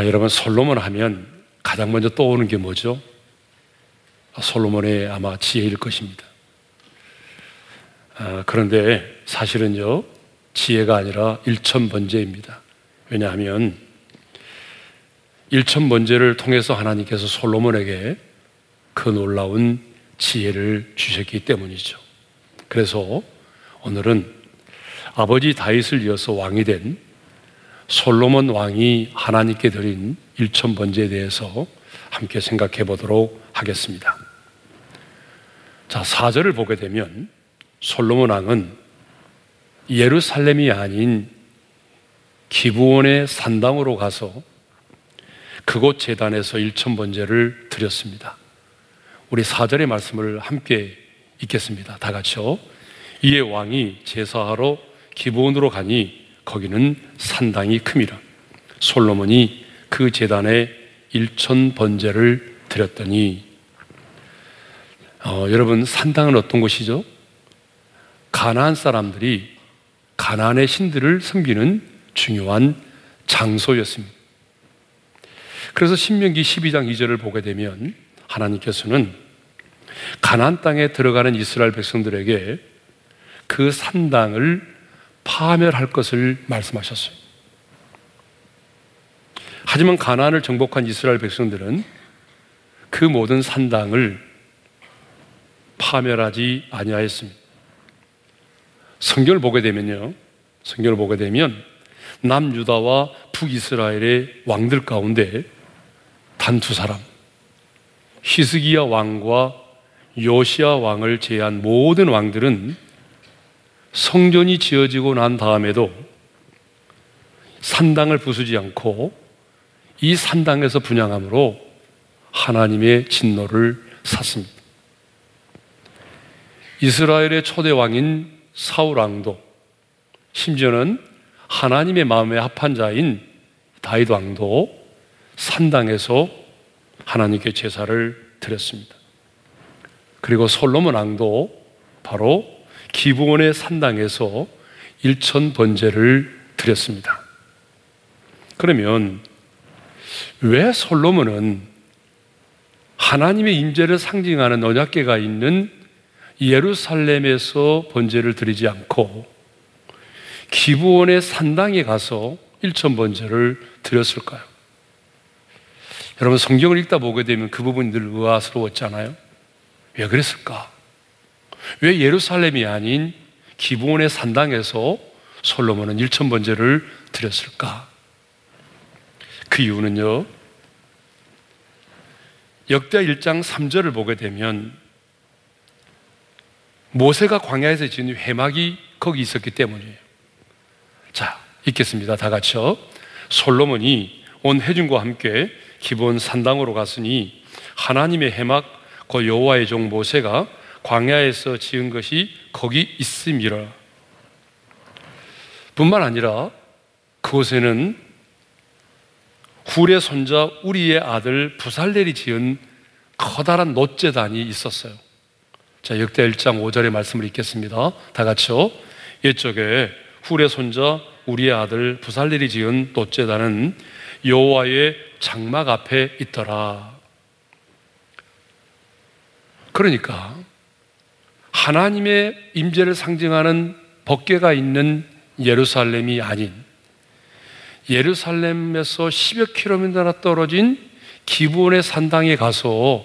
아, 여러분 솔로몬 하면 가장 먼저 떠오르는 게 뭐죠? 아, 솔로몬의 아마 지혜일 것입니다. 아, 그런데 사실은요 지혜가 아니라 일천번제입니다. 왜냐하면 일천번제를 통해서 하나님께서 솔로몬에게 그 놀라운 지혜를 주셨기 때문이죠. 그래서 오늘은 아버지 다윗을 이어서 왕이 된 솔로몬 왕이 하나님께 드린 일천 번제에 대해서 함께 생각해 보도록 하겠습니다. 자, 4절을 보게 되면 솔로몬 왕은 예루살렘이 아닌 기부원의 산당으로 가서 그곳 재단에서 일천 번제를 드렸습니다. 우리 4절의 말씀을 함께 읽겠습니다. 다 같이요. 이에 왕이 제사하러 기부원으로 가니 거기는 산당이 큼이라. 솔로몬이 그 재단에 일천 번제를 드렸더니 어, 여러분 산당은 어떤 곳이죠? 가나안 사람들이 가나안의 신들을 섬기는 중요한 장소였습니다. 그래서 신명기 12장 2절을 보게 되면 하나님께서는 가나안 땅에 들어가는 이스라엘 백성들에게 그 산당을 파멸할 것을 말씀하셨어요. 하지만 가나안을 정복한 이스라엘 백성들은 그 모든 산당을 파멸하지 아니하였습니다. 성경을 보게 되면요. 성경을 보게 되면 남유다와 북이스라엘의 왕들 가운데 단 두 사람 히스기야 왕과 요시아 왕을 제한 모든 왕들은 성전이 지어지고 난 다음에도 산당을 부수지 않고 이 산당에서 분양함으로 하나님의 진노를 샀습니다. 이스라엘의 초대 왕인 사울 왕도 심지어는 하나님의 마음에 합한 자인 다윗 왕도 산당에서 하나님께 제사를 드렸습니다. 그리고 솔로몬 왕도 바로 기부원의 산당에서 일천 번제를 드렸습니다. 그러면 왜 솔로몬은 하나님의 임재를 상징하는 언약궤가 있는 예루살렘에서 번제를 드리지 않고 기부원의 산당에 가서 일천 번제를 드렸을까요? 여러분 성경을 읽다 보게 되면 그 부분이 늘 의아스러웠잖아요. 왜 그랬을까? 왜 예루살렘이 아닌 기부원의 산당에서 솔로몬은 일천 번제를 드렸을까? 그 이유는요. 역대 1장 3절을 보게 되면 모세가 광야에서 지은 회막이 거기 있었기 때문이에요. 자, 읽겠습니다. 다 같이요. 솔로몬이 온 회중과 함께 기본 산당으로 갔으니 하나님의 해막 그 여호와의 종 모세가 광야에서 지은 것이 거기 있음이라. 뿐만 아니라 그곳에는 훌의 손자 우리의 아들 부살렐이 지은 커다란 노제단이 있었어요. 자, 역대 1장 5절의 말씀을 읽겠습니다. 다 같이요. 옛적에 훌의 손자 우리의 아들 부살렐이 지은 노제단은 여호와의 장막 앞에 있더라. 그러니까 하나님의 임재를 상징하는 법궤가 있는 예루살렘이 아닌 예루살렘에서 10여 킬로미터나 떨어진 기브온의 산당에 가서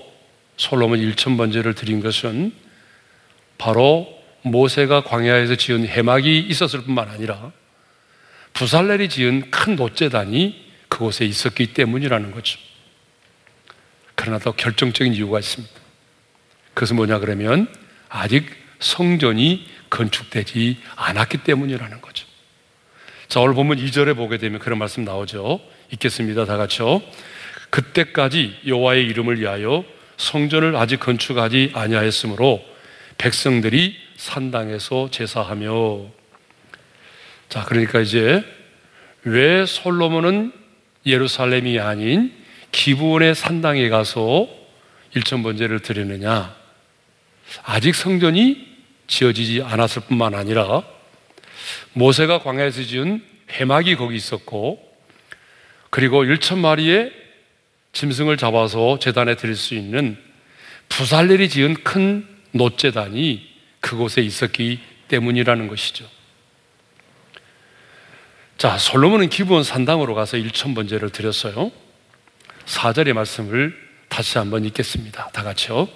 솔로몬 1천 번제를 드린 것은 바로 모세가 광야에서 지은 해막이 있었을 뿐만 아니라 부살렐이 지은 큰 노제단이 그곳에 있었기 때문이라는 거죠. 그러나 더 결정적인 이유가 있습니다. 그것은 뭐냐 그러면 아직 성전이 건축되지 않았기 때문이라는 거죠. 자, 오늘 보면 2절에 보게 되면 그런 말씀 나오죠. 읽겠습니다. 다 같이요. 그때까지 여호와의 이름을 위하여 성전을 아직 건축하지 아니하였으므로 백성들이 산당에서 제사하며 자, 그러니까 이제 왜 솔로몬은 예루살렘이 아닌 기부원의 산당에 가서 일천 번제를 드리느냐? 아직 성전이 지어지지 않았을 뿐만 아니라 모세가 광야에서 지은 회막이 거기 있었고 그리고 1천 마리의 짐승을 잡아서 재단에 드릴 수 있는 부살렐이 지은 큰 노재단이 그곳에 있었기 때문이라는 것이죠. 자, 솔로몬은 기부원 산당으로 가서 1천 번제를 드렸어요. 4절의 말씀을 다시 한번 읽겠습니다. 다 같이요.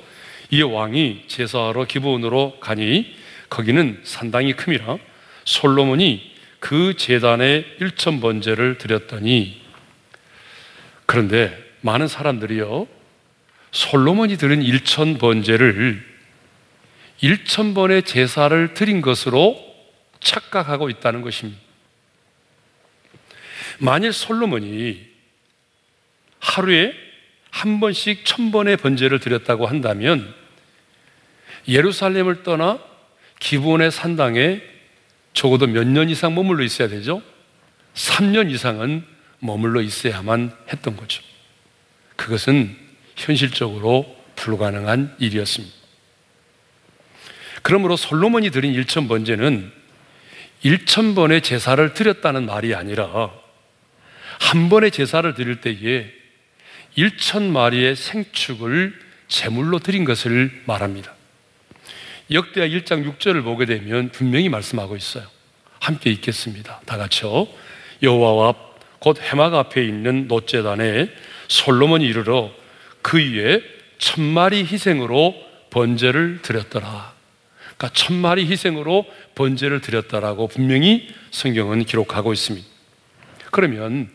이 왕이 제사하러 기부원으로 가니 거기는 산당이 큼이라 솔로몬이 그 재단에 1천 번제를 드렸더니 그런데 많은 사람들이요. 솔로몬이 드린 1천 번제를 1천 번의 제사를 드린 것으로 착각하고 있다는 것입니다. 만일 솔로몬이 하루에 한 번씩 천 번의 번제를 드렸다고 한다면 예루살렘을 떠나 기본의 산당에 적어도 몇 년 이상 머물러 있어야 되죠? 3년 이상은 머물러 있어야만 했던 거죠. 그것은 현실적으로 불가능한 일이었습니다. 그러므로 솔로몬이 드린 1천 번제는 1천 번의 제사를 드렸다는 말이 아니라 한 번의 제사를 드릴 때에 1천 마리의 생축을 제물로 드린 것을 말합니다. 역대하 1장 6절을 보게 되면 분명히 말씀하고 있어요. 함께 읽겠습니다. 다 같이요. 여호와와 곧 해막 앞에 있는 노제단에 솔로몬이 이르러 그 위에 천 마리 희생으로 번제를 드렸더라. 그러니까 천 마리 희생으로 번제를 드렸다라고 분명히 성경은 기록하고 있습니다. 그러면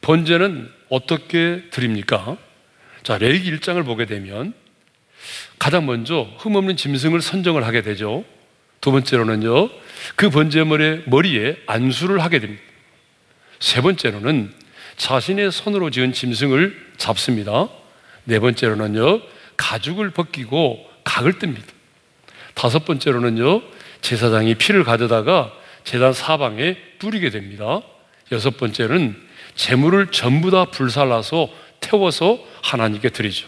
번제는 어떻게 드립니까? 자, 레기 1장을 보게 되면 가장 먼저 흠없는 짐승을 선정을 하게 되죠. 두 번째로는요, 그 번제물의 머리에 안수를 하게 됩니다. 세 번째로는 자신의 손으로 지은 짐승을 잡습니다. 네 번째로는요, 가죽을 벗기고 각을 뜹니다. 다섯 번째로는요, 제사장이 피를 가져다가 제단 사방에 뿌리게 됩니다. 여섯 번째는 재물을 전부 다 불살라서 태워서 하나님께 드리죠.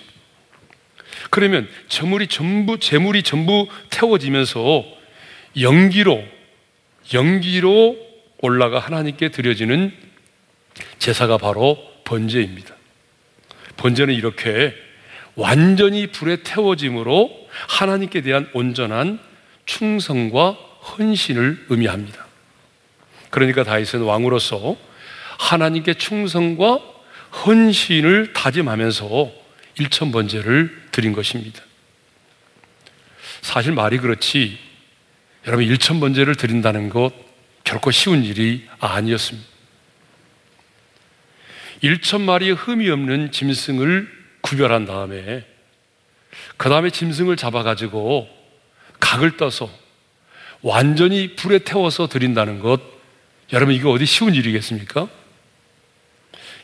그러면 재물이 전부 재물이 전부 태워지면서 연기로 연기로 올라가 하나님께 드려지는 제사가 바로 번제입니다. 번제는 이렇게 완전히 불에 태워짐으로 하나님께 대한 온전한 충성과 헌신을 의미합니다. 그러니까 다윗은 왕으로서 하나님께 충성과 헌신을 다짐하면서 일천 번제를 드린 것입니다. 사실 말이 그렇지 여러분 일천 번제를 드린다는 것 결코 쉬운 일이 아니었습니다. 일천 마리의 흠이 없는 짐승을 구별한 다음에 그 다음에 짐승을 잡아가지고 각을 떠서 완전히 불에 태워서 드린다는 것 여러분 이거 어디 쉬운 일이겠습니까?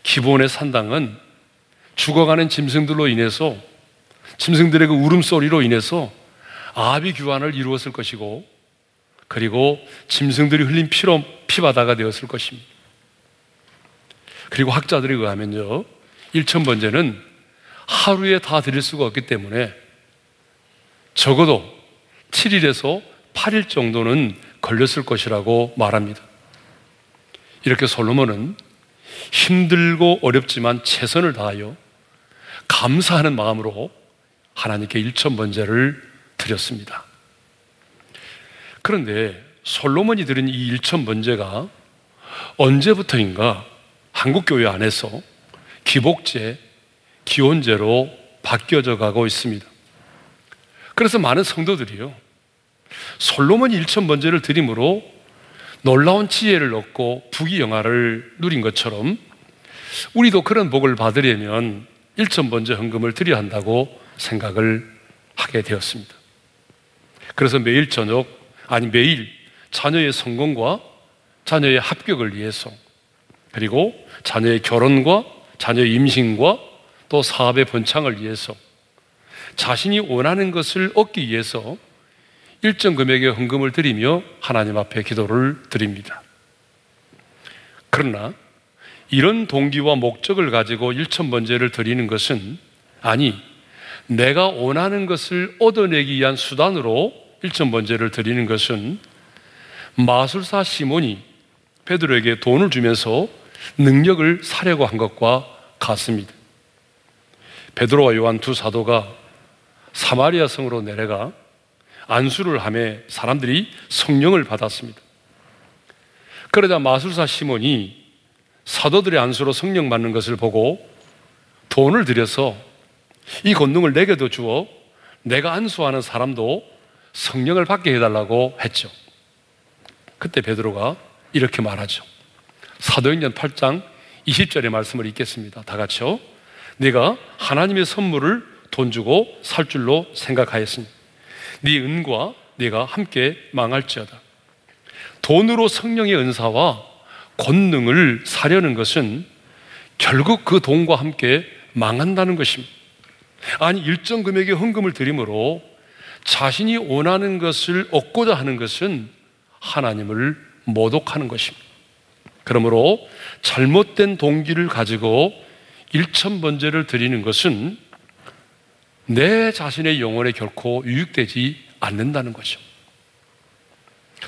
기본의 산당은 죽어가는 짐승들로 인해서 짐승들의 그 울음소리로 인해서 아비 규환을 이루었을 것이고 그리고 짐승들이 흘린 피로 피바다가 되었을 것입니다. 그리고 학자들에 의하면요. 1천 번째는 하루에 다 드릴 수가 없기 때문에 적어도 7일에서 8일 정도는 걸렸을 것이라고 말합니다. 이렇게 솔로몬은 힘들고 어렵지만 최선을 다하여 감사하는 마음으로 하나님께 일천 번제를 드렸습니다. 그런데 솔로몬이 드린 이 일천 번제가 언제부터인가 한국 교회 안에서 기복제, 기원제로 바뀌어져 가고 있습니다. 그래서 많은 성도들이요. 솔로몬이 일천 번제를 드림으로 놀라운 지혜를 얻고 부귀영화를 누린 것처럼 우리도 그런 복을 받으려면 일천 번제 헌금을 드려야 한다고 생각을 하게 되었습니다. 그래서 매일 저녁 아니 매일 자녀의 성공과 자녀의 합격을 위해서 그리고 자녀의 결혼과 자녀의 임신과 또 사업의 번창을 위해서 자신이 원하는 것을 얻기 위해서 일정 금액의 헌금을 드리며 하나님 앞에 기도를 드립니다. 그러나 이런 동기와 목적을 가지고 일천 번제를 드리는 것은 아니 내가 원하는 것을 얻어내기 위한 수단으로 일천 번제를 드리는 것은 마술사 시몬이 베드로에게 돈을 주면서 능력을 사려고 한 것과 같습니다. 베드로와 요한 두 사도가 사마리아 성으로 내려가 안수를 하며 사람들이 성령을 받았습니다. 그러다 마술사 시몬이 사도들의 안수로 성령 받는 것을 보고 돈을 들여서 이 권능을 내게도 주어 내가 안수하는 사람도 성령을 받게 해달라고 했죠. 그때 베드로가 이렇게 말하죠. 사도행전 8장 20절의 말씀을 읽겠습니다. 다 같이요. 네가 하나님의 선물을 돈 주고 살 줄로 생각하였으니 네 은과 네가 함께 망할지어다. 돈으로 성령의 은사와 권능을 사려는 것은 결국 그 돈과 함께 망한다는 것입니다. 아니 일정 금액의 헌금을 드림으로 자신이 원하는 것을 얻고자 하는 것은 하나님을 모독하는 것입니다. 그러므로 잘못된 동기를 가지고 일천 번제를 드리는 것은 내 자신의 영혼에 결코 유익되지 않는다는 거죠.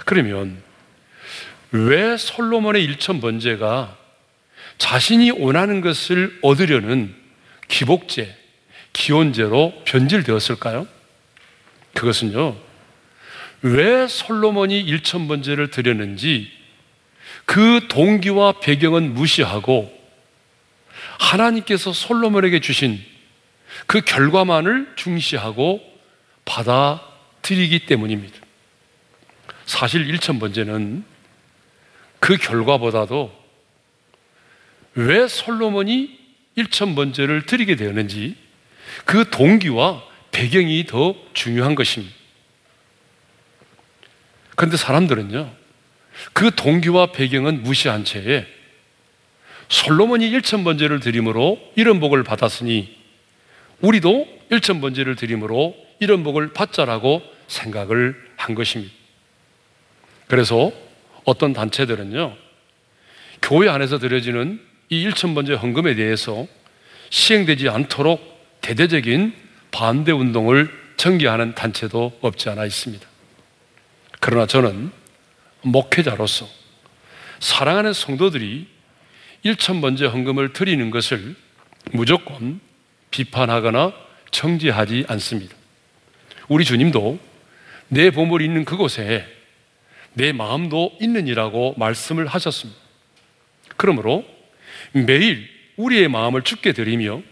그러면 왜 솔로몬의 일천 번제가 자신이 원하는 것을 얻으려는 기복제, 기원제로 변질되었을까요? 그것은요, 왜 솔로몬이 일천번제를 드렸는지 그 동기와 배경은 무시하고 하나님께서 솔로몬에게 주신 그 결과만을 중시하고 받아들이기 때문입니다. 사실 일천번제는 그 결과보다도 왜 솔로몬이 일천번제를 드리게 되었는지 그 동기와 배경이 더 중요한 것입니다. 그런데 사람들은요, 그 동기와 배경은 무시한 채에 솔로몬이 일천번제를 드림으로 이런 복을 받았으니 우리도 일천번제를 드림으로 이런 복을 받자라고 생각을 한 것입니다. 그래서 어떤 단체들은요, 교회 안에서 드려지는 이 일천번제 헌금에 대해서 시행되지 않도록 대대적인 반대 운동을 전개하는 단체도 없지 않아 있습니다. 그러나 저는 목회자로서 사랑하는 성도들이 일천번제 헌금을 드리는 것을 무조건 비판하거나 정지하지 않습니다. 우리 주님도 내 보물이 있는 그곳에 내 마음도 있느니라고 말씀을 하셨습니다. 그러므로 매일 우리의 마음을 죽게 드리며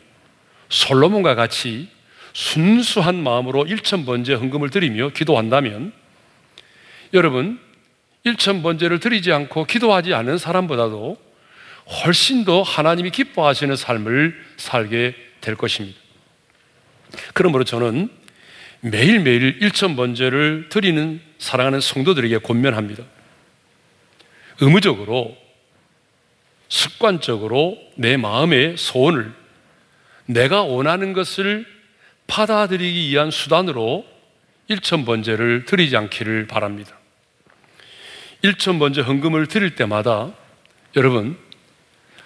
솔로몬과 같이 순수한 마음으로 일천번제 헌금을 드리며 기도한다면 여러분 일천번제를 드리지 않고 기도하지 않은 사람보다도 훨씬 더 하나님이 기뻐하시는 삶을 살게 될 것입니다. 그러므로 저는 매일매일 일천번제를 드리는 사랑하는 성도들에게 권면합니다. 의무적으로, 습관적으로 내 마음의 소원을 내가 원하는 것을 받아들이기 위한 수단으로 일천번제를 드리지 않기를 바랍니다. 일천번제 헌금을 드릴 때마다 여러분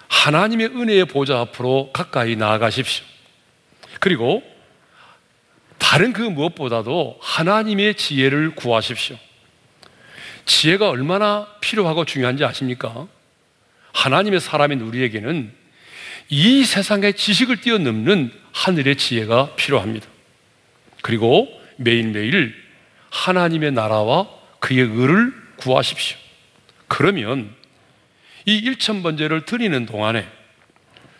하나님의 은혜의 보좌 앞으로 가까이 나아가십시오. 그리고 다른 그 무엇보다도 하나님의 지혜를 구하십시오. 지혜가 얼마나 필요하고 중요한지 아십니까? 하나님의 사람인 우리에게는 이 세상의 지식을 뛰어넘는 하늘의 지혜가 필요합니다. 그리고 매일매일 하나님의 나라와 그의 의를 구하십시오. 그러면 이 일천번제를 드리는 동안에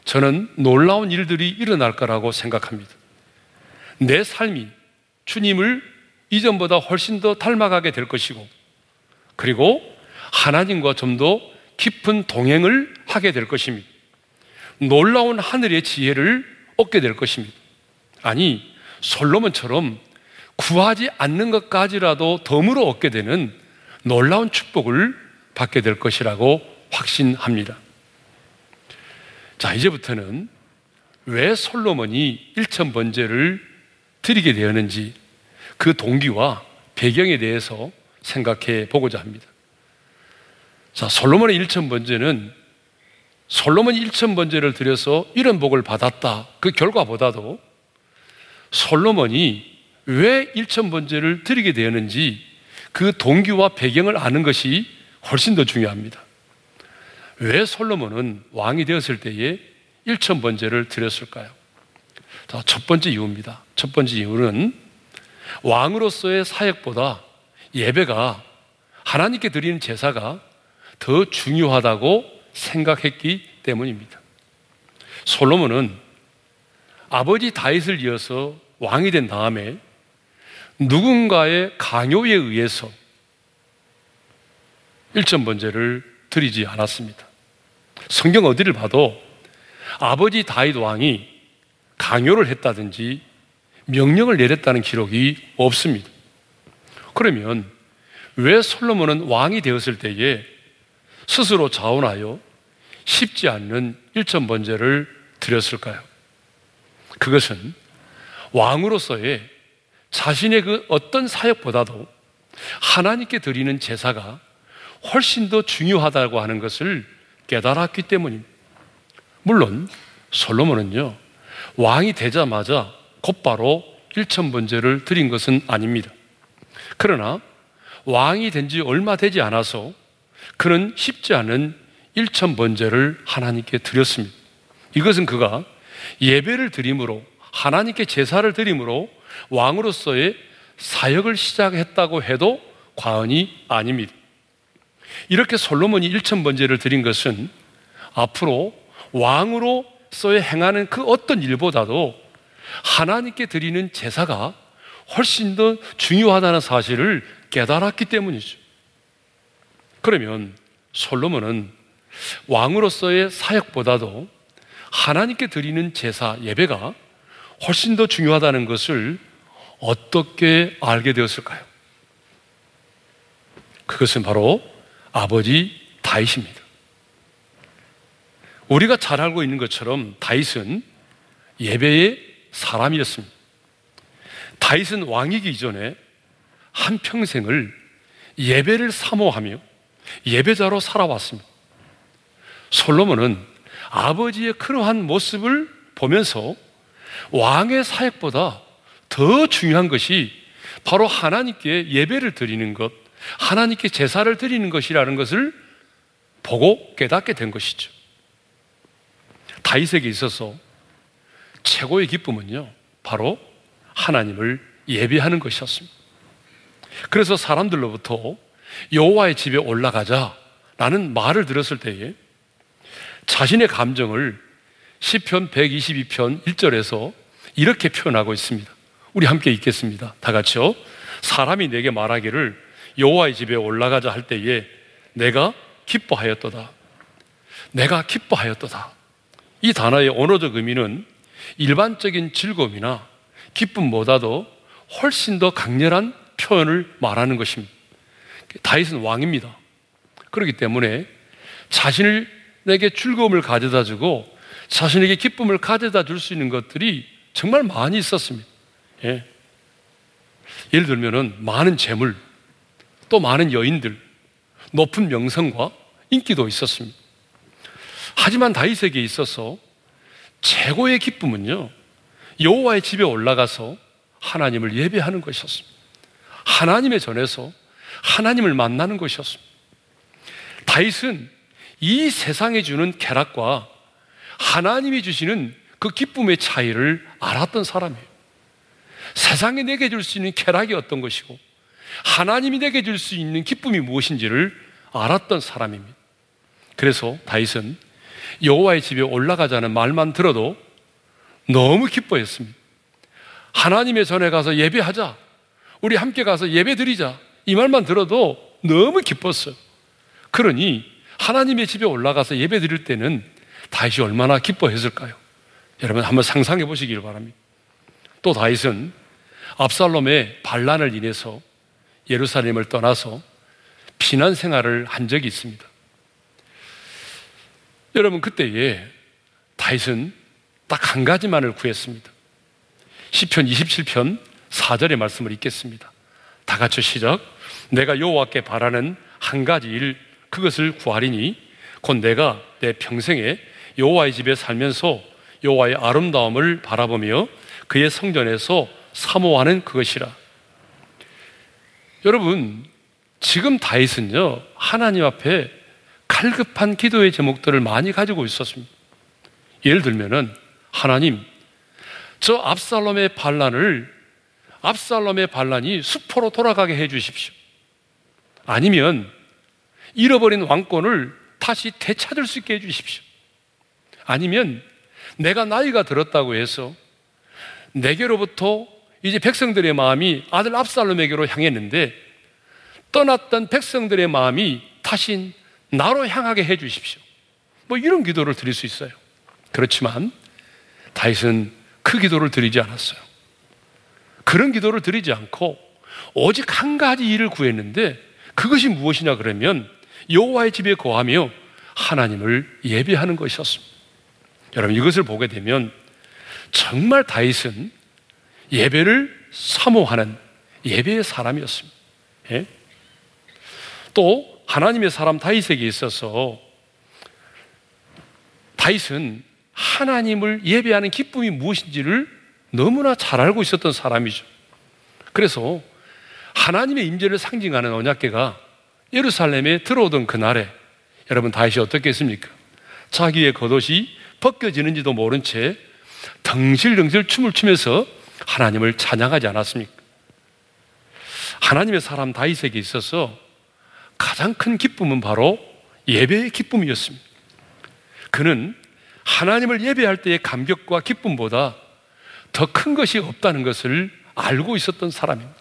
저는 놀라운 일들이 일어날 거라고 생각합니다. 내 삶이 주님을 이전보다 훨씬 더 닮아가게 될 것이고, 그리고 하나님과 좀 더 깊은 동행을 하게 될 것입니다. 놀라운 하늘의 지혜를 얻게 될 것입니다. 아니, 솔로몬처럼 구하지 않는 것까지라도 덤으로 얻게 되는 놀라운 축복을 받게 될 것이라고 확신합니다. 자, 이제부터는 왜 솔로몬이 일천 번제를 드리게 되었는지 그 동기와 배경에 대해서 생각해 보고자 합니다. 자, 솔로몬의 일천 번제는 솔로몬이 일천 번제를 드려서 이런 복을 받았다. 그 결과보다도 솔로몬이 왜 일천 번제를 드리게 되었는지 그 동기와 배경을 아는 것이 훨씬 더 중요합니다. 왜 솔로몬은 왕이 되었을 때에 일천 번제를 드렸을까요? 자, 첫 번째 이유입니다. 첫 번째 이유는 왕으로서의 사역보다 예배가 하나님께 드리는 제사가 더 중요하다고 생각했기 때문입니다. 솔로몬은 아버지 다윗을 이어서 왕이 된 다음에 누군가의 강요에 의해서 일점 번제를 드리지 않았습니다. 성경 어디를 봐도 아버지 다윗 왕이 강요를 했다든지 명령을 내렸다는 기록이 없습니다. 그러면 왜 솔로몬은 왕이 되었을 때에 스스로 자원하여 쉽지 않는 일천 번제를 드렸을까요? 그것은 왕으로서의 자신의 그 어떤 사역보다도 하나님께 드리는 제사가 훨씬 더 중요하다고 하는 것을 깨달았기 때문입니다. 물론 솔로몬은요 왕이 되자마자 곧바로 일천 번제를 드린 것은 아닙니다. 그러나 왕이 된 지 얼마 되지 않아서 그는 쉽지 않은 일천 번제를 하나님께 드렸습니다. 이것은 그가 예배를 드림으로 하나님께 제사를 드림으로 왕으로서의 사역을 시작했다고 해도 과언이 아닙니다. 이렇게 솔로몬이 일천 번제를 드린 것은 앞으로 왕으로서의 행하는 그 어떤 일보다도 하나님께 드리는 제사가 훨씬 더 중요하다는 사실을 깨달았기 때문이죠. 그러면 솔로몬은 왕으로서의 사역보다도 하나님께 드리는 제사, 예배가 훨씬 더 중요하다는 것을 어떻게 알게 되었을까요? 그것은 바로 아버지 다윗입니다. 우리가 잘 알고 있는 것처럼 다윗은 예배의 사람이었습니다. 다윗은 왕이기 이전에 한 평생을 예배를 사모하며 예배자로 살아왔습니다. 솔로몬은 아버지의 그러한 모습을 보면서 왕의 사역보다 더 중요한 것이 바로 하나님께 예배를 드리는 것, 하나님께 제사를 드리는 것이라는 것을 보고 깨닫게 된 것이죠. 다윗에게 있어서 최고의 기쁨은요, 바로 하나님을 예배하는 것이었습니다. 그래서 사람들로부터 여호와의 집에 올라가자라는 말을 들었을 때에 자신의 감정을 시편 122편 1절에서 이렇게 표현하고 있습니다. 우리 함께 읽겠습니다. 다 같이요. 사람이 내게 말하기를 여호와의 집에 올라가자 할 때에 내가 기뻐하였도다. 내가 기뻐하였도다. 이 단어의 언어적 의미는 일반적인 즐거움이나 기쁨보다도 훨씬 더 강렬한 표현을 말하는 것입니다. 다윗은 왕입니다. 그렇기 때문에 자신에게 즐거움을 가져다 주고 자신에게 기쁨을 가져다 줄 수 있는 것들이 정말 많이 있었습니다. 예. 예를 들면은 많은 재물, 또 많은 여인들, 높은 명성과 인기도 있었습니다. 하지만 다윗에게 있어서 최고의 기쁨은요, 여호와의 집에 올라가서 하나님을 예배하는 것이었습니다. 하나님의 전에서 하나님을 만나는 것이었습니다. 다윗은 이 세상에 주는 쾌락과 하나님이 주시는 그 기쁨의 차이를 알았던 사람이에요. 세상에 내게 줄 수 있는 쾌락이 어떤 것이고 하나님이 내게 줄 수 있는 기쁨이 무엇인지를 알았던 사람입니다. 그래서 다윗은 여호와의 집에 올라가자는 말만 들어도 너무 기뻐했습니다. 하나님의 전에 가서 예배하자. 우리 함께 가서 예배 드리자. 이 말만 들어도 너무 기뻤어요. 그러니 하나님의 집에 올라가서 예배 드릴 때는 다윗이 얼마나 기뻐했을까요? 여러분 한번 상상해 보시길 바랍니다. 또 다윗은 압살롬의 반란을 인해서 예루살렘을 떠나서 피난 생활을 한 적이 있습니다. 여러분 그때에 다윗은 딱 한 가지만을 구했습니다. 시편 27편 4절의 말씀을 읽겠습니다. 다 같이 시작. 내가 여호와께 바라는 한 가지 일 그것을 구하리니 곧 내가 내 평생에 여호와의 집에 살면서 여호와의 아름다움을 바라보며 그의 성전에서 사모하는 그것이라. 여러분, 지금 다윗은요, 하나님 앞에 갈급한 기도의 제목들을 많이 가지고 있었습니다. 예를 들면은 하나님, 저 압살롬의 반란을 압살롬의 반란이 수포로 돌아가게 해 주십시오. 아니면 잃어버린 왕권을 다시 되찾을 수 있게 해 주십시오. 아니면 내가 나이가 들었다고 해서 내게로부터 이제 백성들의 마음이 아들 압살롬에게로 향했는데 떠났던 백성들의 마음이 다시 나로 향하게 해 주십시오. 뭐 이런 기도를 드릴 수 있어요. 그렇지만 다윗은 그 기도를 드리지 않았어요. 그런 기도를 드리지 않고 오직 한 가지 일을 구했는데 그것이 무엇이냐 그러면 여호와의 집에 거하며 하나님을 예배하는 것이었습니다. 여러분 이것을 보게 되면 정말 다윗은 예배를 사모하는 예배의 사람이었습니다. 예? 또 하나님의 사람 다윗에게 있어서 다윗은 하나님을 예배하는 기쁨이 무엇인지를 너무나 잘 알고 있었던 사람이죠. 그래서 하나님의 임재를 상징하는 언약궤가 예루살렘에 들어오던 그날에 여러분 다윗이 어떻게 했습니까? 자기의 겉옷이 벗겨지는지도 모른 채 덩실덩실 춤을 추면서 하나님을 찬양하지 않았습니까? 하나님의 사람 다윗에게 있어서 가장 큰 기쁨은 바로 예배의 기쁨이었습니다. 그는 하나님을 예배할 때의 감격과 기쁨보다 더 큰 것이 없다는 것을 알고 있었던 사람입니다.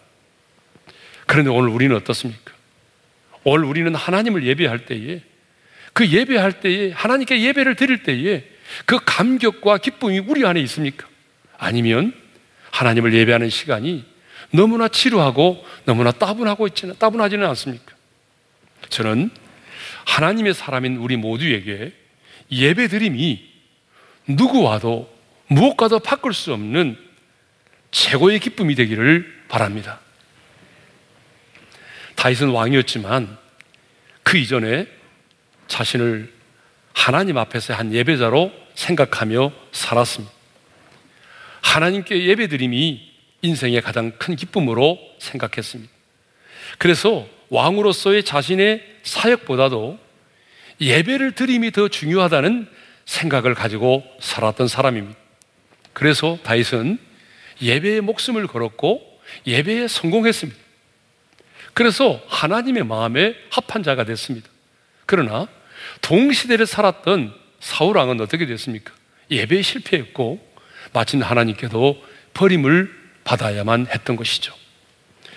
그런데 오늘 우리는 어떻습니까? 오늘 우리는 하나님을 예배할 때에 그 예배할 때에 하나님께 예배를 드릴 때에 그 감격과 기쁨이 우리 안에 있습니까? 아니면 하나님을 예배하는 시간이 너무나 지루하고 너무나 따분하고 있지는 따분하지는 않습니까? 저는 하나님의 사람인 우리 모두에게 예배 드림이 누구와도 무엇과도 바꿀 수 없는 최고의 기쁨이 되기를 바랍니다. 다윗은 왕이었지만 그 이전에 자신을 하나님 앞에서 한 예배자로 생각하며 살았습니다. 하나님께 예배드림이 인생의 가장 큰 기쁨으로 생각했습니다. 그래서 왕으로서의 자신의 사역보다도 예배를 드림이 더 중요하다는 생각을 가지고 살았던 사람입니다. 그래서 다윗은 예배에 목숨을 걸었고 예배에 성공했습니다. 그래서 하나님의 마음에 합한 자가 됐습니다. 그러나 동시대를 살았던 사울왕은 어떻게 됐습니까? 예배에 실패했고 마침 하나님께도 버림을 받아야만 했던 것이죠.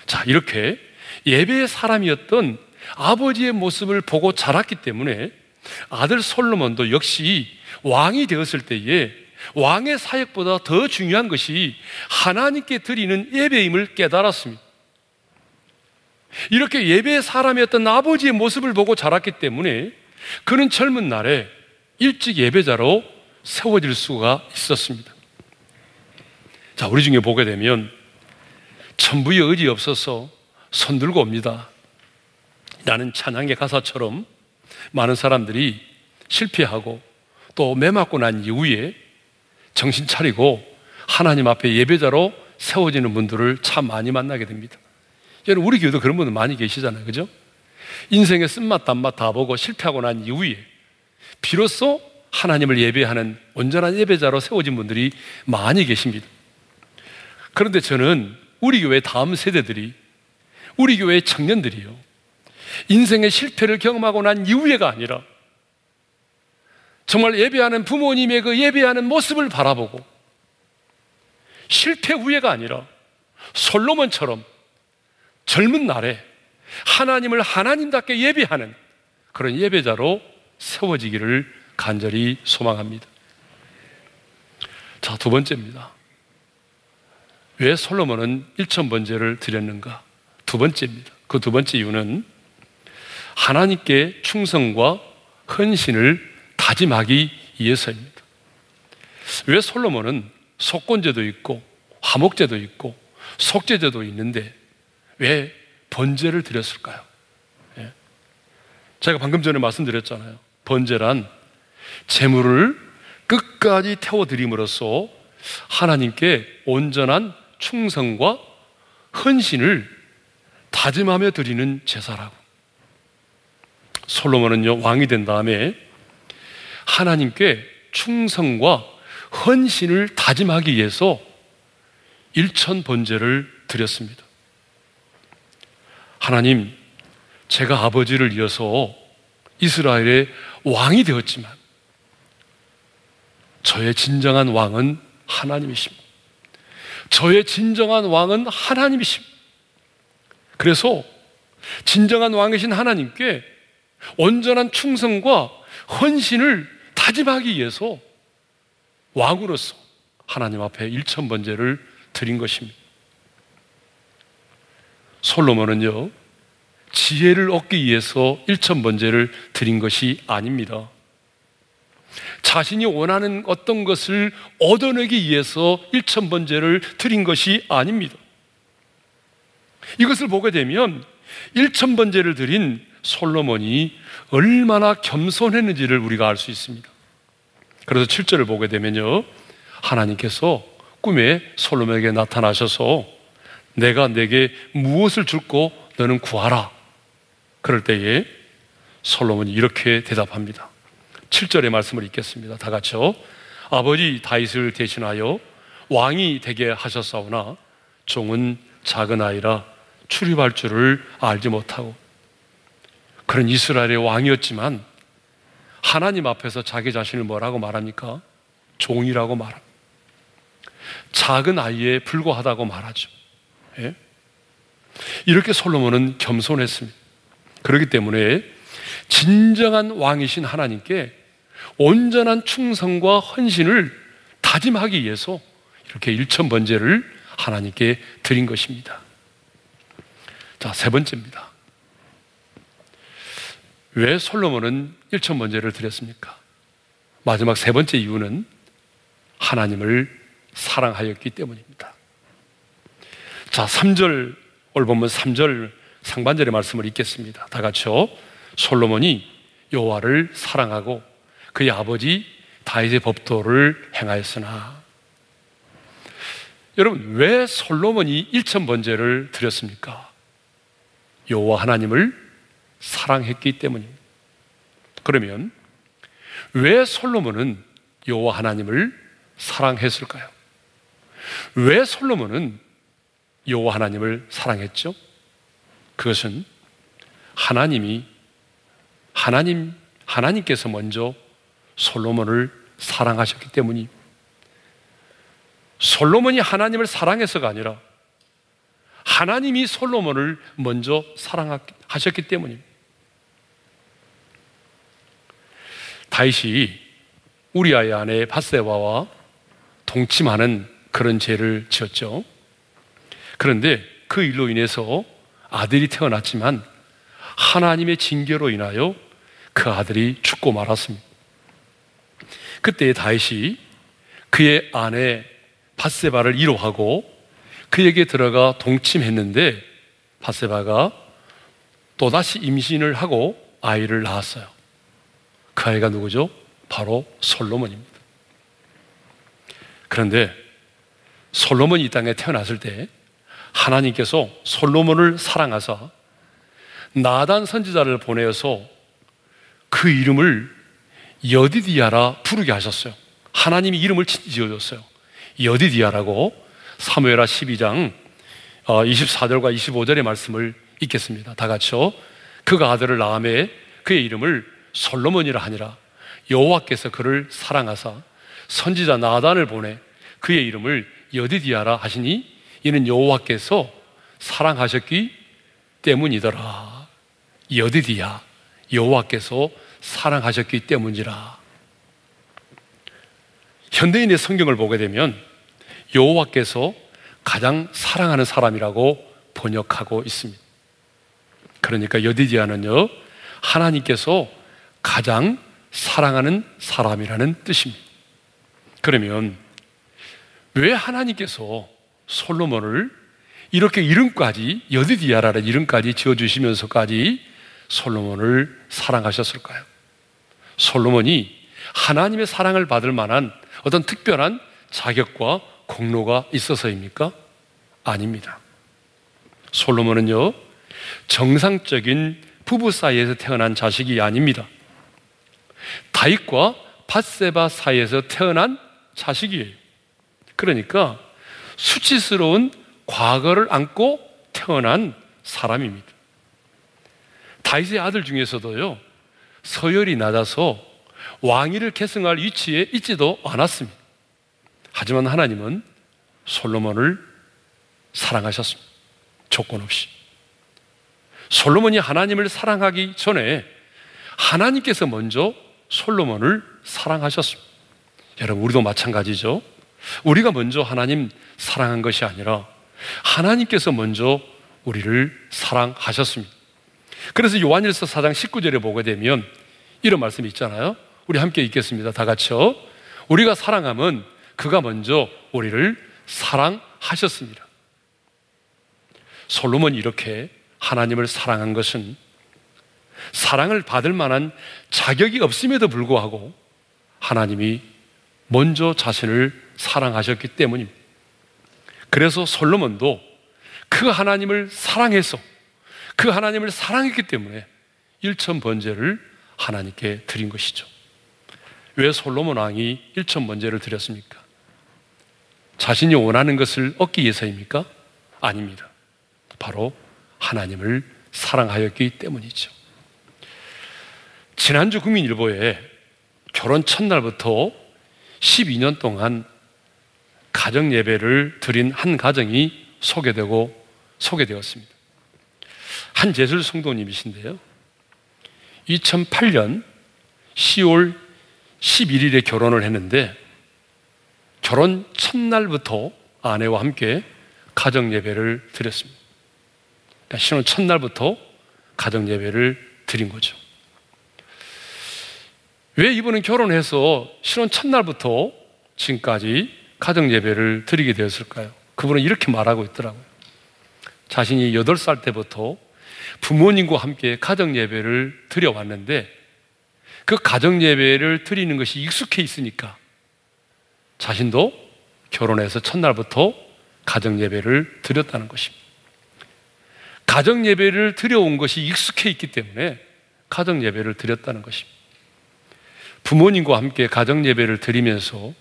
자, 이렇게 예배의 사람이었던 아버지의 모습을 보고 자랐기 때문에 아들 솔로몬도 역시 왕이 되었을 때에 왕의 사역보다 더 중요한 것이 하나님께 드리는 예배임을 깨달았습니다. 이렇게 예배의 사람이었던 아버지의 모습을 보고 자랐기 때문에 그는 젊은 날에 일찍 예배자로 세워질 수가 있었습니다. 자, 우리 중에 보게 되면 천부의 의지 없어서 손 들고 옵니다. 나는 찬양의 가사처럼 많은 사람들이 실패하고 또 매맞고 난 이후에 정신 차리고 하나님 앞에 예배자로 세워지는 분들을 참 많이 만나게 됩니다. 여러분, 우리 교회도 그런 분들 많이 계시잖아요. 그죠? 인생의 쓴맛, 단맛 다 보고 실패하고 난 이후에 비로소 하나님을 예배하는 온전한 예배자로 세워진 분들이 많이 계십니다. 그런데 저는 우리 교회 다음 세대들이 우리 교회 청년들이요. 인생의 실패를 경험하고 난 이후에가 아니라 정말 예배하는 부모님의 그 예배하는 모습을 바라보고 실패 후회가 아니라 솔로몬처럼 젊은 날에 하나님을 하나님답게 예배하는 그런 예배자로 세워지기를 간절히 소망합니다. 자, 두 번째입니다. 왜 솔로몬은 1천 번제를 드렸는가? 두 번째입니다. 그 두 번째 이유는 하나님께 충성과 헌신을 다짐하기 위해서입니다. 왜 솔로몬은 속건제도 있고 화목제도 있고 속죄제도 있는데 왜 번제를 드렸을까요? 예. 제가 방금 전에 말씀드렸잖아요. 번제란 재물을 끝까지 태워드림으로써 하나님께 온전한 충성과 헌신을 다짐하며 드리는 제사라고. 솔로몬은요, 왕이 된 다음에 하나님께 충성과 헌신을 다짐하기 위해서 일천 번제를 드렸습니다. 하나님, 제가 아버지를 이어서 이스라엘의 왕이 되었지만 저의 진정한 왕은 하나님이십니다. 저의 진정한 왕은 하나님이십니다. 그래서 진정한 왕이신 하나님께 온전한 충성과 헌신을 다짐하기 위해서 왕으로서 하나님 앞에 일천 번제를 드린 것입니다. 솔로몬은요, 지혜를 얻기 위해서 일천 번제를 드린 것이 아닙니다. 자신이 원하는 어떤 것을 얻어내기 위해서 일천 번제를 드린 것이 아닙니다. 이것을 보게 되면 일천 번제를 드린 솔로몬이 얼마나 겸손했는지를 우리가 알 수 있습니다. 그래서 7절을 보게 되면요. 하나님께서 꿈에 솔로몬에게 나타나셔서 내가 내게 무엇을 줄고 너는 구하라. 그럴 때에 솔로몬이 이렇게 대답합니다. 7절의 말씀을 읽겠습니다. 다 같이요. 아버지 다윗을 대신하여 왕이 되게 하셨사오나 종은 작은 아이라 출입할 줄을 알지 못하고 그런 이스라엘의 왕이었지만 하나님 앞에서 자기 자신을 뭐라고 말합니까? 종이라고 말합니다. 작은 아이에 불과하다고 말하죠. 예? 이렇게 솔로몬은 겸손했습니다. 그렇기 때문에 진정한 왕이신 하나님께 온전한 충성과 헌신을 다짐하기 위해서 이렇게 일천 번제를 하나님께 드린 것입니다. 자, 세 번째입니다. 왜 솔로몬은 일천 번제를 드렸습니까? 마지막 세 번째 이유는 하나님을 사랑하였기 때문입니다. 자, 3절, 오늘 보면 3절 상반절의 말씀을 읽겠습니다. 다 같이요. 솔로몬이 여호와를 사랑하고 그의 아버지 다윗의 법도를 행하였으나 여러분 왜 솔로몬이 일천 번제를 드렸습니까? 여호와 하나님을 사랑했기 때문입니다. 그러면 왜 솔로몬은 여호와 하나님을 사랑했을까요? 왜 솔로몬은 여호와 하나님을 사랑했죠? 그것은 하나님이 하나님 하나님께서 먼저 솔로몬을 사랑하셨기 때문이 솔로몬이 하나님을 사랑해서가 아니라 하나님이 솔로몬을 먼저 사랑하셨기 때문입니다. 다윗이 우리아의 아내 바세바와 동침하는 그런 죄를 지었죠. 그런데 그 일로 인해서 아들이 태어났지만 하나님의 징계로 인하여 그 아들이 죽고 말았습니다. 그때 다윗이 그의 아내 바세바를 이로하고 그에게 들어가 동침했는데 바세바가 또다시 임신을 하고 아이를 낳았어요. 그 아이가 누구죠? 바로 솔로몬입니다. 그런데 솔로몬이 이 땅에 태어났을 때 하나님께서 솔로몬을 사랑하사 나단 선지자를 보내어서 그 이름을 여디디아라 부르게 하셨어요. 하나님이 이름을 지어줬어요. 여디디아라고 사무엘하 12장 24절과 어, 25절의 말씀을 읽겠습니다. 다 같이요. 그가 아들을 낳음에 그의 이름을 솔로몬이라 하니라. 여호와께서 그를 사랑하사 선지자 나단을 보내 그의 이름을 여디디아라 하시니 이는 여호와께서 사랑하셨기 때문이더라. 여디디아 여호와께서 사랑하셨기 때문이라. 현대인의 성경을 보게 되면 여호와께서 가장 사랑하는 사람이라고 번역하고 있습니다. 그러니까 여디디아는요 하나님께서 가장 사랑하는 사람이라는 뜻입니다. 그러면 왜 하나님께서 솔로몬을 이렇게 이름까지 여디디아라는 이름까지 지어 주시면서까지 솔로몬을 사랑하셨을까요? 솔로몬이 하나님의 사랑을 받을 만한 어떤 특별한 자격과 공로가 있어서입니까? 아닙니다. 솔로몬은요, 정상적인 부부 사이에서 태어난 자식이 아닙니다. 다윗과 바세바 사이에서 태어난 자식이에요. 그러니까 수치스러운 과거를 안고 태어난 사람입니다. 다윗의 아들 중에서도요, 서열이 낮아서 왕위를 계승할 위치에 있지도 않았습니다. 하지만 하나님은 솔로몬을 사랑하셨습니다. 조건 없이. 솔로몬이 하나님을 사랑하기 전에 하나님께서 먼저 솔로몬을 사랑하셨습니다. 여러분, 우리도 마찬가지죠. 우리가 먼저 하나님 사랑한 것이 아니라 하나님께서 먼저 우리를 사랑하셨습니다. 그래서 요한일서 4장 19절에 보게 되면 이런 말씀이 있잖아요. 우리 함께 읽겠습니다. 다 같이요. 우리가 사랑함은 그가 먼저 우리를 사랑하셨습니다. 솔로몬이 이렇게 하나님을 사랑한 것은 사랑을 받을 만한 자격이 없음에도 불구하고 하나님이 먼저 자신을 사랑하셨기 때문입니다. 그래서 솔로몬도 그 하나님을 사랑해서 그 하나님을 사랑했기 때문에 일천 번제를 하나님께 드린 것이죠. 왜 솔로몬 왕이 일천 번제를 드렸습니까? 자신이 원하는 것을 얻기 위해서입니까? 아닙니다. 바로 하나님을 사랑하였기 때문이죠. 지난주 국민일보에 결혼 첫날부터 12년 동안 가정 예배를 드린 한 가정이 소개되고 소개되었습니다. 한 제술 성도님이신데요. 2008년 10월 11일에 결혼을 했는데 결혼 첫날부터 아내와 함께 가정 예배를 드렸습니다. 그러니까 신혼 첫날부터 가정 예배를 드린 거죠. 왜 이분은 결혼해서 신혼 첫날부터 지금까지 가정 예배를 드리게 되었을까요? 그분은 이렇게 말하고 있더라고요. 자신이 8살 때부터 부모님과 함께 가정 예배를 드려왔는데 그 가정 예배를 드리는 것이 익숙해 있으니까 자신도 결혼해서 첫날부터 가정 예배를 드렸다는 것입니다. 가정 예배를 드려온 것이 익숙해 있기 때문에 가정 예배를 드렸다는 것입니다. 부모님과 함께 가정 예배를 드리면서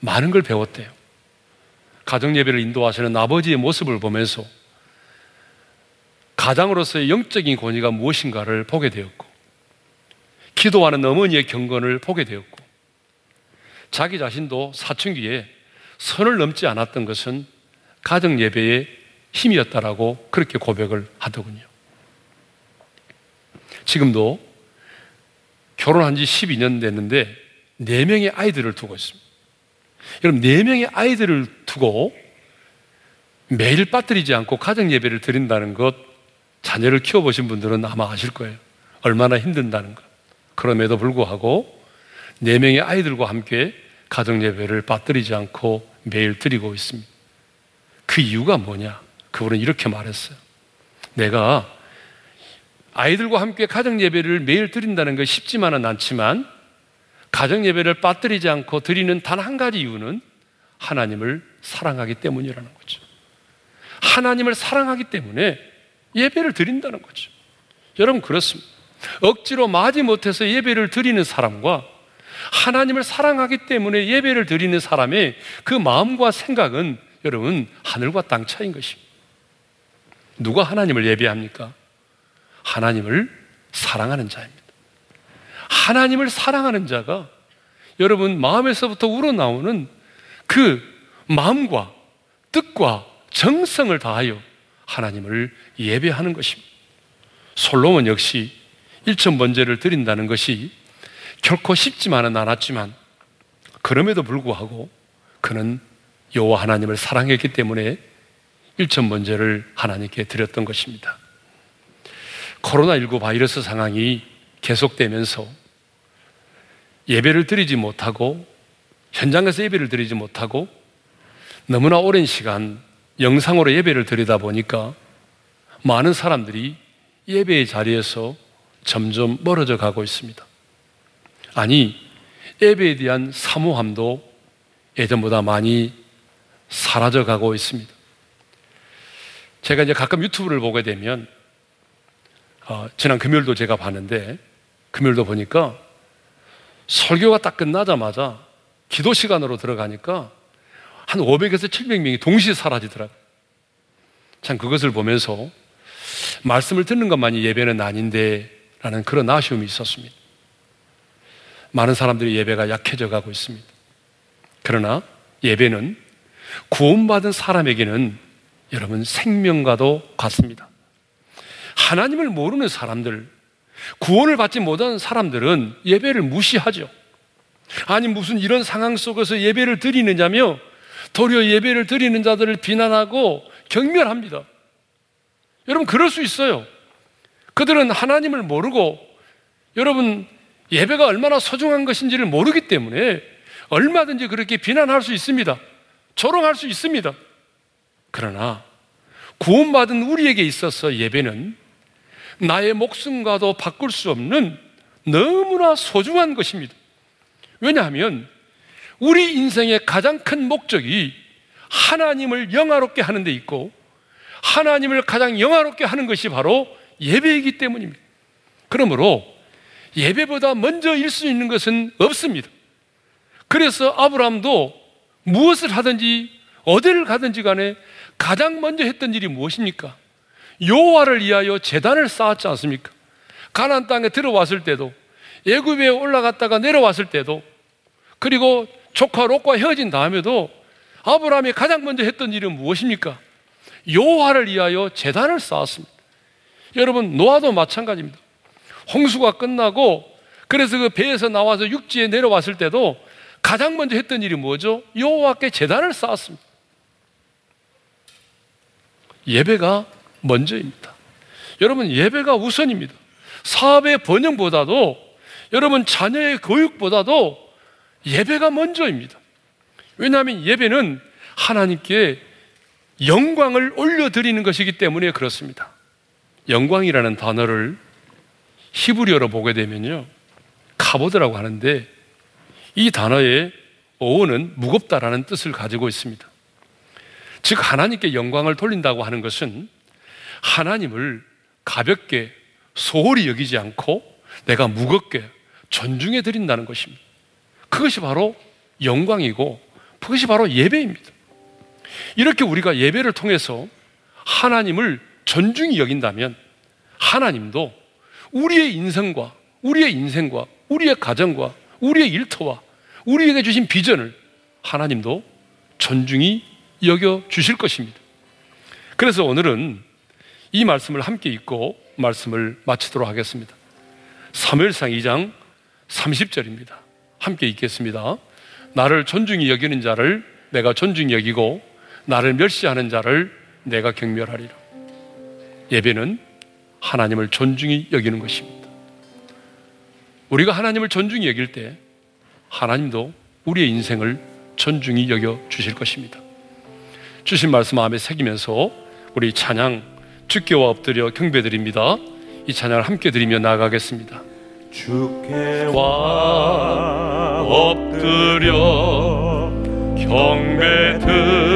많은 걸 배웠대요. 가정 예배를 인도하시는 아버지의 모습을 보면서 가장으로서의 영적인 권위가 무엇인가를 보게 되었고, 기도하는 어머니의 경건을 보게 되었고, 자기 자신도 사춘기에 선을 넘지 않았던 것은 가정 예배의 힘이었다라고 그렇게 고백을 하더군요. 지금도 결혼한 지 12년 됐는데 4명의 아이들을 두고 있습니다. 여러분, 4명의 아이들을 두고 매일 빠뜨리지 않고 가정 예배를 드린다는 것 자녀를 키워보신 분들은 아마 아실 거예요. 얼마나 힘든다는 것. 그럼에도 불구하고 4명의 아이들과 함께 가정 예배를 빠뜨리지 않고 매일 드리고 있습니다. 그 이유가 뭐냐? 그분은 이렇게 말했어요. 내가 아이들과 함께 가정 예배를 매일 드린다는 것 쉽지만은 않지만 가정 예배를 빠뜨리지 않고 드리는 단 한 가지 이유는 하나님을 사랑하기 때문이라는 거죠. 하나님을 사랑하기 때문에 예배를 드린다는 거죠. 여러분 그렇습니다. 억지로 마지 못해서 예배를 드리는 사람과 하나님을 사랑하기 때문에 예배를 드리는 사람의 그 마음과 생각은 여러분 하늘과 땅 차인 것입니다. 누가 하나님을 예배합니까? 하나님을 사랑하는 자입니다. 하나님을 사랑하는 자가 여러분 마음에서부터 우러나오는 그 마음과 뜻과 정성을 다하여 하나님을 예배하는 것입니다. 솔로몬 역시 일천 번제를 드린다는 것이 결코 쉽지만은 않았지만 그럼에도 불구하고 그는 여호와 하나님을 사랑했기 때문에 일천 번제를 하나님께 드렸던 것입니다. 코로나19 바이러스 상황이 계속되면서 예배를 드리지 못하고 현장에서 예배를 드리지 못하고 너무나 오랜 시간 영상으로 예배를 드리다 보니까 많은 사람들이 예배의 자리에서 점점 멀어져 가고 있습니다. 아니, 예배에 대한 사모함도 예전보다 많이 사라져 가고 있습니다. 제가 이제 가끔 유튜브를 보게 되면 어, 지난 금요일도 제가 봤는데 금요일도 보니까 설교가 딱 끝나자마자 기도 시간으로 들어가니까 한 500에서 700명이 동시에 사라지더라고요. 참 그것을 보면서 말씀을 듣는 것만이 예배는 아닌데 라는 그런 아쉬움이 있었습니다. 많은 사람들이 예배가 약해져 가고 있습니다. 그러나 예배는 구원받은 사람에게는 여러분 생명과도 같습니다. 하나님을 모르는 사람들, 구원을 받지 못한 사람들은 예배를 무시하죠. 아니, 무슨 이런 상황 속에서 예배를 드리느냐며 도리어 예배를 드리는 자들을 비난하고 경멸합니다. 여러분, 그럴 수 있어요. 그들은 하나님을 모르고 여러분, 예배가 얼마나 소중한 것인지를 모르기 때문에 얼마든지 그렇게 비난할 수 있습니다. 조롱할 수 있습니다. 그러나 구원받은 우리에게 있어서 예배는 나의 목숨과도 바꿀 수 없는 너무나 소중한 것입니다. 왜냐하면 우리 인생의 가장 큰 목적이 하나님을 영화롭게 하는 데 있고 하나님을 가장 영화롭게 하는 것이 바로 예배이기 때문입니다. 그러므로 예배보다 먼저 일 수 있는 것은 없습니다. 그래서 아브라함도 무엇을 하든지 어디를 가든지 간에 가장 먼저 했던 일이 무엇입니까? 여호와를 위하여 재단을 쌓았지 않습니까? 가나안 땅에 들어왔을 때도 예굽에 올라갔다가 내려왔을 때도 그리고 조카 롯과 헤어진 다음에도 아브라함이 가장 먼저 했던 일은 무엇입니까? 여호와를 위하여 재단을 쌓았습니다. 여러분 노아도 마찬가지입니다. 홍수가 끝나고 그래서 그 배에서 나와서 육지에 내려왔을 때도 가장 먼저 했던 일이 뭐죠? 여호와께 재단을 쌓았습니다. 예배가 먼저입니다. 여러분 예배가 우선입니다. 사업의 번영보다도 여러분 자녀의 교육보다도 예배가 먼저입니다. 왜냐하면 예배는 하나님께 영광을 올려드리는 것이기 때문에 그렇습니다. 영광이라는 단어를 히브리어로 보게 되면요. 카보드라고 하는데 이 단어의 어원은 무겁다라는 뜻을 가지고 있습니다. 즉, 하나님께 영광을 돌린다고 하는 것은 하나님을 가볍게 소홀히 여기지 않고 내가 무겁게 존중해 드린다는 것입니다. 그것이 바로 영광이고 그것이 바로 예배입니다. 이렇게 우리가 예배를 통해서 하나님을 존중히 여긴다면 하나님도 우리의 인생과 우리의 인생과 우리의 가정과 우리의 일터와 우리에게 주신 비전을 하나님도 존중히 여겨 주실 것입니다. 그래서 오늘은 이 말씀을 함께 읽고 말씀을 마치도록 하겠습니다. 3일상 2장 30절입니다. 함께 읽겠습니다. 나를 존중히 여기는 자를 내가 존중히 여기고 나를 멸시하는 자를 내가 경멸하리라. 예배는 하나님을 존중히 여기는 것입니다. 우리가 하나님을 존중히 여길 때 하나님도 우리의 인생을 존중히 여겨 주실 것입니다. 주신 말씀 마음에 새기면서 우리 찬양 주께와 엎드려 경배드립니다. 이 찬양을 함께 드리며 나아가겠습니다. 주께 와 엎드려 경배드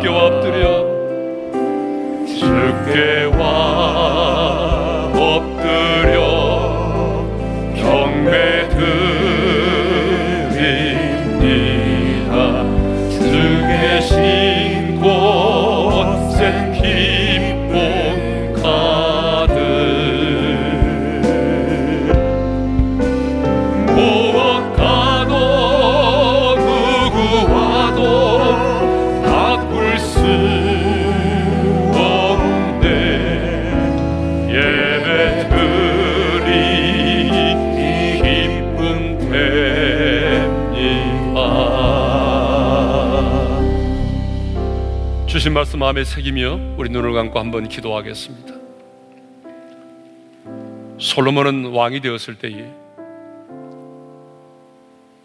주께와 새기며 우리 눈을 감고 한번 기도하겠습니다. 솔로몬은 왕이 되었을 때에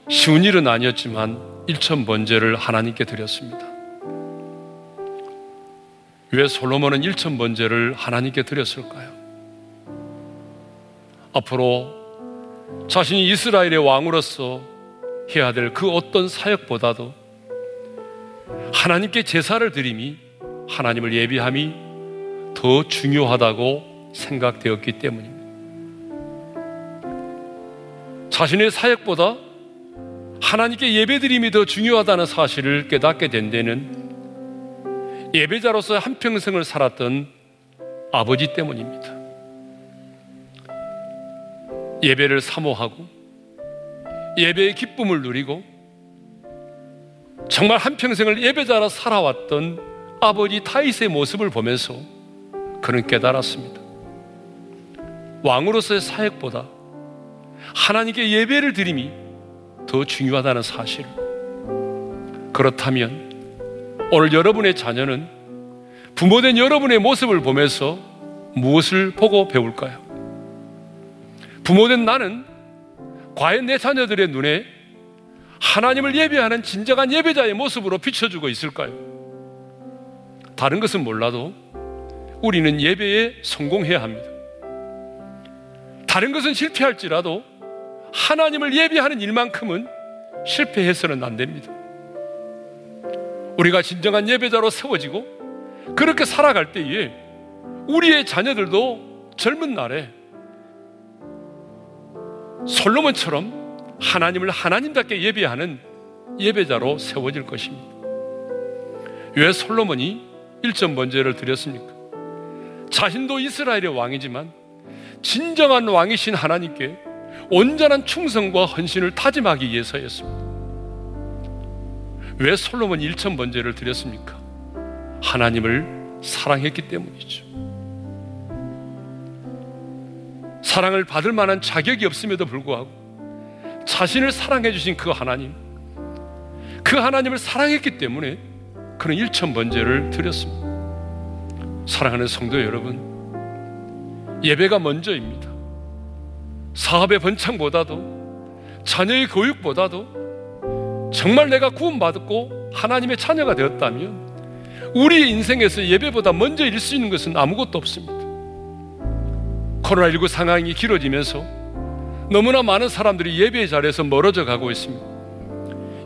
쉬운 일은 아니었지만 일천 번제를 하나님께 드렸습니다. 왜 솔로몬은 일천 번제를 하나님께 드렸을까요? 앞으로 자신이 이스라엘의 왕으로서 해야 될 그 어떤 사역보다도 하나님께 제사를 드림이 하나님을 예비함이 더 중요하다고 생각되었기 때문입니다. 자신의 사역보다 하나님께 예배드림이 더 중요하다는 사실을 깨닫게 된 데는 예배자로서 한평생을 살았던 아버지 때문입니다. 예배를 사모하고 예배의 기쁨을 누리고 정말 한평생을 예배자로 살아왔던 아버지 타이스의 모습을 보면서 그는 깨달았습니다. 왕으로서의 사역보다 하나님께 예배를 드림이 더 중요하다는 사실. 그렇다면 오늘 여러분의 자녀는 부모된 여러분의 모습을 보면서 무엇을 보고 배울까요? 부모된 나는 과연 내 자녀들의 눈에 하나님을 예배하는 진정한 예배자의 모습으로 비춰주고 있을까요? 다른 것은 몰라도 우리는 예배에 성공해야 합니다. 다른 것은 실패할지라도 하나님을 예배하는 일만큼은 실패해서는 안 됩니다. 우리가 진정한 예배자로 세워지고 그렇게 살아갈 때에 우리의 자녀들도 젊은 날에 솔로몬처럼 하나님을 하나님답게 예배하는 예배자로 세워질 것입니다. 왜 솔로몬이 일점 번제를 드렸습니까? 자신도 이스라엘의 왕이지만 진정한 왕이신 하나님께 온전한 충성과 헌신을 다짐하기 위해서였습니다. 왜 솔로몬 일천 번제를 드렸습니까? 하나님을 사랑했기 때문이죠. 사랑을 받을 만한 자격이 없음에도 불구하고 자신을 사랑해 주신 그 하나님, 그 하나님을 사랑했기 때문에 그는 일천 번제를 드렸습니다. 사랑하는 성도 여러분, 예배가 먼저입니다. 사업의 번창보다도 자녀의 교육보다도 정말 내가 구원받았고 하나님의 자녀가 되었다면 우리의 인생에서 예배보다 먼저 일 수 있는 것은 아무것도 없습니다. 코로나19 상황이 길어지면서 너무나 많은 사람들이 예배의 자리에서 멀어져 가고 있습니다.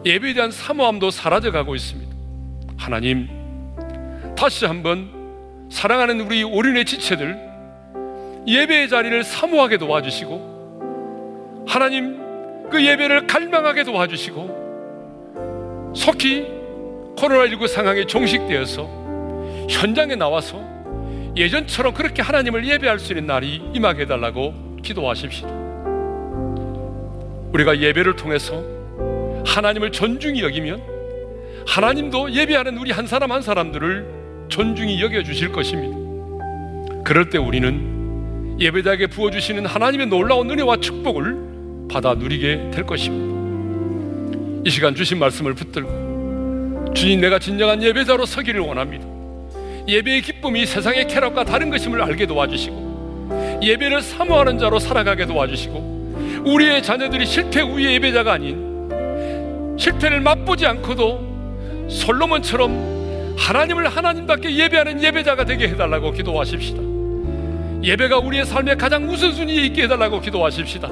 예배에 대한 사모함도 사라져 가고 있습니다. 하나님, 다시 한번 사랑하는 우리 오륜의 지체들 예배의 자리를 사모하게 도와주시고 하나님 그 예배를 갈망하게 도와주시고 속히 코로나19 상황이 종식되어서 현장에 나와서 예전처럼 그렇게 하나님을 예배할 수 있는 날이 임하게 해달라고 기도하십시오. 우리가 예배를 통해서 하나님을 존중히 여기면 하나님도 예배하는 우리 한 사람 한 사람들을 존중히 여겨주실 것입니다. 그럴 때 우리는 예배자에게 부어주시는 하나님의 놀라운 은혜와 축복을 받아 누리게 될 것입니다. 이 시간 주신 말씀을 붙들고 주님 내가 진정한 예배자로 서기를 원합니다. 예배의 기쁨이 세상의 쾌락과 다른 것임을 알게 도와주시고 예배를 사모하는 자로 살아가게 도와주시고 우리의 자녀들이 실패 우위의 예배자가 아닌 실패를 맛보지 않고도 솔로몬처럼 하나님을 하나님답게 예배하는 예배자가 되게 해달라고 기도하십시다. 예배가 우리의 삶의 가장 우선순위에 있게 해달라고 기도하십시다.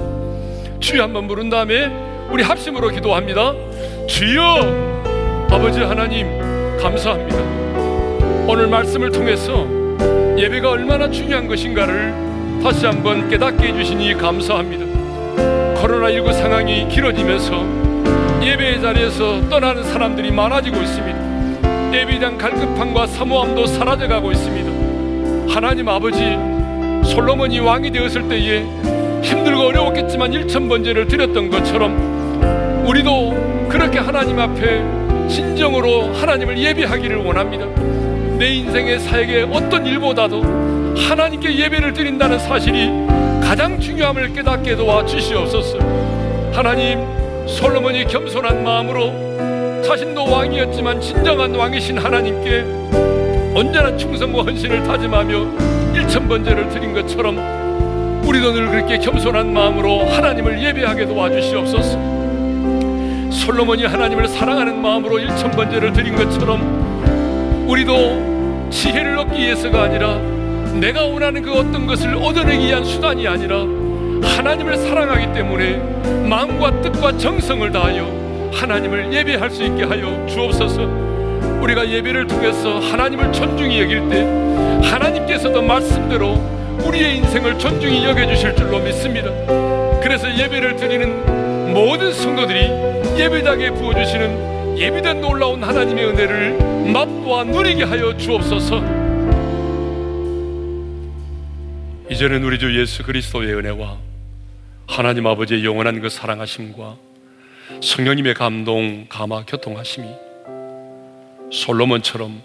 주여 한번 부른 다음에 우리 합심으로 기도합니다. 주여 아버지 하나님 감사합니다. 오늘 말씀을 통해서 예배가 얼마나 중요한 것인가를 다시 한번 깨닫게 해주시니 감사합니다. 코로나19 상황이 길어지면서 예배의 자리에서 떠나는 사람들이 많아지고 있습니다. 예배에 대한 갈급함과 사모함도 사라져가고 있습니다. 하나님 아버지, 솔로몬이 왕이 되었을 때에 힘들고 어려웠겠지만 일천 번제를 드렸던 것처럼 우리도 그렇게 하나님 앞에 진정으로 하나님을 예배하기를 원합니다. 내 인생의 사역의 어떤 일보다도 하나님께 예배를 드린다는 사실이 가장 중요함을 깨닫게 도와 주시옵소서. 하나님, 솔로몬이 겸손한 마음으로 자신도 왕이었지만 진정한 왕이신 하나님께 언제나 충성과 헌신을 다짐하며 일천 번제를 드린 것처럼 우리도 늘 그렇게 겸손한 마음으로 하나님을 예배하게 도와주시옵소서. 솔로몬이 하나님을 사랑하는 마음으로 일천 번제를 드린 것처럼 우리도 지혜를 얻기 위해서가 아니라 내가 원하는 그 어떤 것을 얻어내기 위한 수단이 아니라 하나님을 사랑하기 때문에 마음과 뜻과 정성을 다하여 하나님을 예배할 수 있게 하여 주옵소서. 우리가 예배를 통해서 하나님을 존중히 여길 때 하나님께서도 말씀대로 우리의 인생을 존중히 여겨 주실 줄로 믿습니다. 그래서 예배를 드리는 모든 성도들이 예배당에 부어 주시는 예비된 놀라운 하나님의 은혜를 맛보아 누리게 하여 주옵소서. 이제는 우리 주 예수 그리스도의 은혜와 하나님 아버지의 영원한 그 사랑하심과 성령님의 감동, 감화, 교통하심이 솔로몬처럼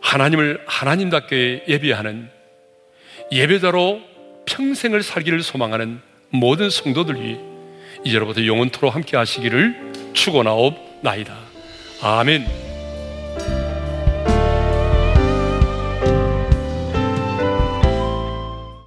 하나님을 하나님답게 예배하는 예배자로 평생을 살기를 소망하는 모든 성도들 위해 이제로부터 영원토록 함께 하시기를 축원하옵나이다. 아멘.